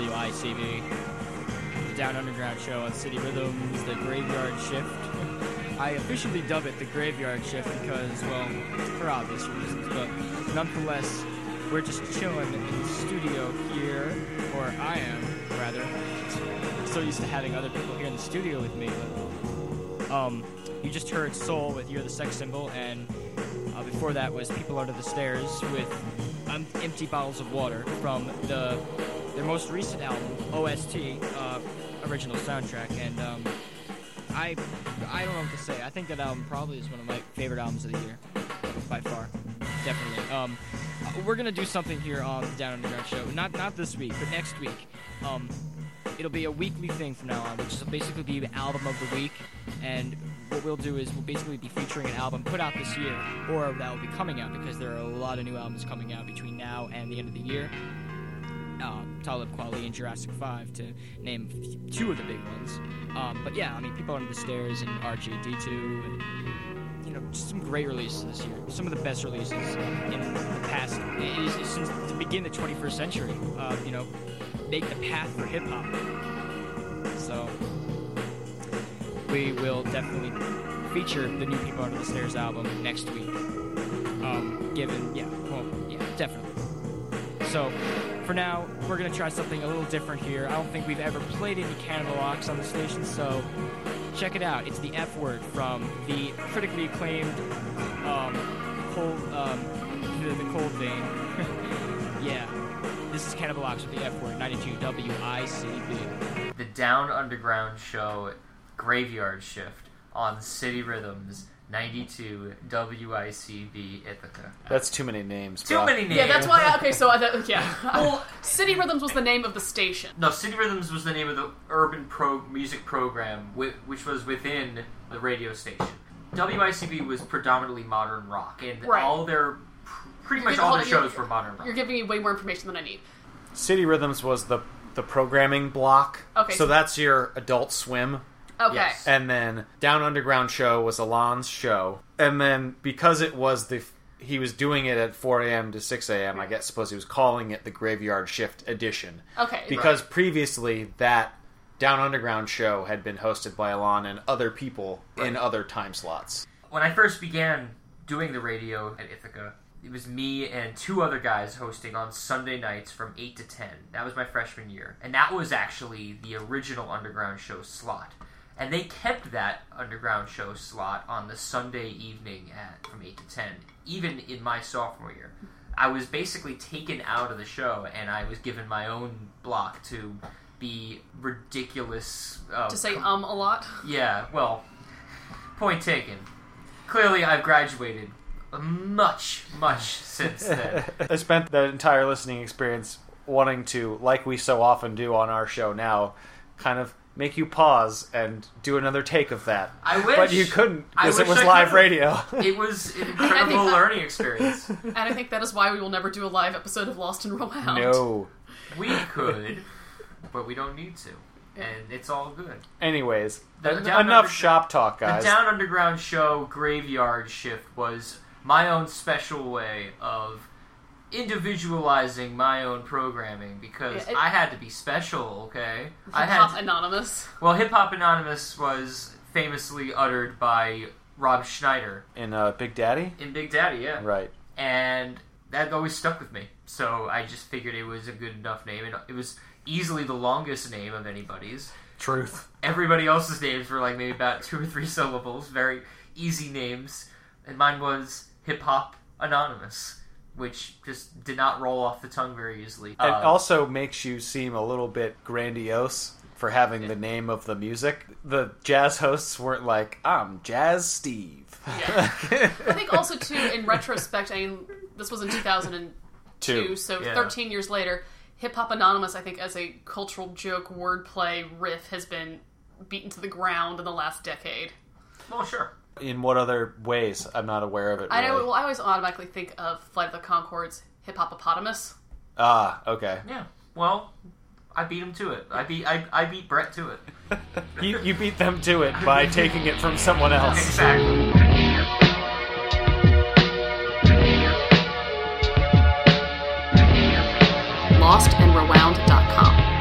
WICB, the Down Underground show on City Rhythms, the Graveyard Shift. I officially dub it the Graveyard Shift because, well, for obvious reasons, but nonetheless, we're just chilling in the studio here, or I am, rather. I'm so used to having other people here in the studio with me, but, um, you just heard Soul with You're the Sex Symbol, and uh, before that was People Under the Stairs with um, Empty Bottles of Water from the their most recent album, OST, uh, original soundtrack, and um, I I don't know what to say. I think that album probably is one of my favorite albums of the year, by far, definitely. Um, we're gonna do something here on the Down Underground show, not not this week, but next week. Um, it'll be a weekly thing from now on, which will basically be the album of the week. And what we'll do is we'll basically be featuring an album put out this year, or that will be coming out because there are a lot of new albums coming out between now and the end of the year. Uh, Talib Kweli and Jurassic 5 to name two of the big ones. Um, but yeah, I mean, People Under the Stairs and RJD2 and you know, some great releases this year. Some of the best releases in the past, since the beginning of the 21st century. Uh, you know, make the path for hip hop. So we will definitely feature the new People Under the Stairs album next week. Um, given, yeah, well, yeah, definitely. So for now, we're gonna try something a little different here. I don't think we've ever played any Cannibal Ox on the station, so check it out. It's the F word from the critically acclaimed um, cold, um, the, the cold vein. yeah. This is Cannibal Ox with the F word, 92 WICB. The Down Underground Show Graveyard Shift on City Rhythms 92 WICB Ithaca. That's too many names. Too bro. many names. Yeah, that's why. I, okay, so I, that, yeah, well, City Rhythms was the name of the station. No, City Rhythms was the name of the urban pro music program, which was within the radio station. WICB was predominantly modern rock, and Right. all their pr- pretty much all the their you're- shows were modern rock. You're giving me way more information than I need. City Rhythms was the the programming block. Okay, So so- that's your Adult Swim. Okay. Yes. And then Down Underground show was Elann's show. And then because it was the he was doing it at 4 a.m. to 6 a.m. I guess suppose he was calling it the Graveyard Shift edition. Okay. Because previously that Down Underground show had been hosted by Alon and other people in other time slots. when I first began doing the radio at Ithaca, it was me and two other guys hosting on Sunday nights from 8 to 10. That was my freshman year. And that was actually the original Underground Show slot. And they kept that Underground Show slot on the Sunday evening at from 8 to 10, even in my sophomore year. I was basically taken out of the show and I was given my own block to be ridiculous. Uh, to say um a lot. yeah, well, point taken. Clearly, I've graduated much, much since then. I spent the entire listening experience wanting to, like we so often do on our show now, kind of make you pause and do another take of that. I wish. But you couldn't because it was I live could've. radio. It was an incredible that- learning experience. And I think that is why we will never do a live episode of Lost and Rewound. no. We could, but we don't need to. And it's all good. Anyways, The en- enough Under- shop talk, guys. The Down Underground Show Graveyard Shift was my own special way of individualizing my own programming because Yeah, it- I had to be special, okay? I Hip had Hop to- Anonymous. Well, Hip Hop Anonymous was famously uttered by Rob Schneider In uh, Big Daddy? in Big Daddy, yeah. Right. And that always stuck with me. So I just figured it was a good enough name. And it was easily the longest name of anybody's. Truth. Everybody else's names were like maybe about two or three syllables, very easy names. And mine was Hip Hop Anonymous, which just did not roll off the tongue very easily. It Uh, also makes you seem a little bit grandiose for having the name of the music. The jazz hosts weren't like, I'm Jazz Steve. Yeah. I think also too, in retrospect, I mean, this was in 2002, Two. so Yeah. 13 years later, Hip Hop Anonymous, I think, as a cultural joke, wordplay, riff, has been beaten to the ground in the last decade. well, sure. In what other ways? I'm not aware of it. I know. really. Well, I always automatically think of Flight of the Conchords, Hip Hopopotamus. Ah, okay. Yeah. Well, I beat him to it. I beat I, I beat Bret to it. You, you beat them to it by taking it from someone else. Exactly. lostandrewound.com.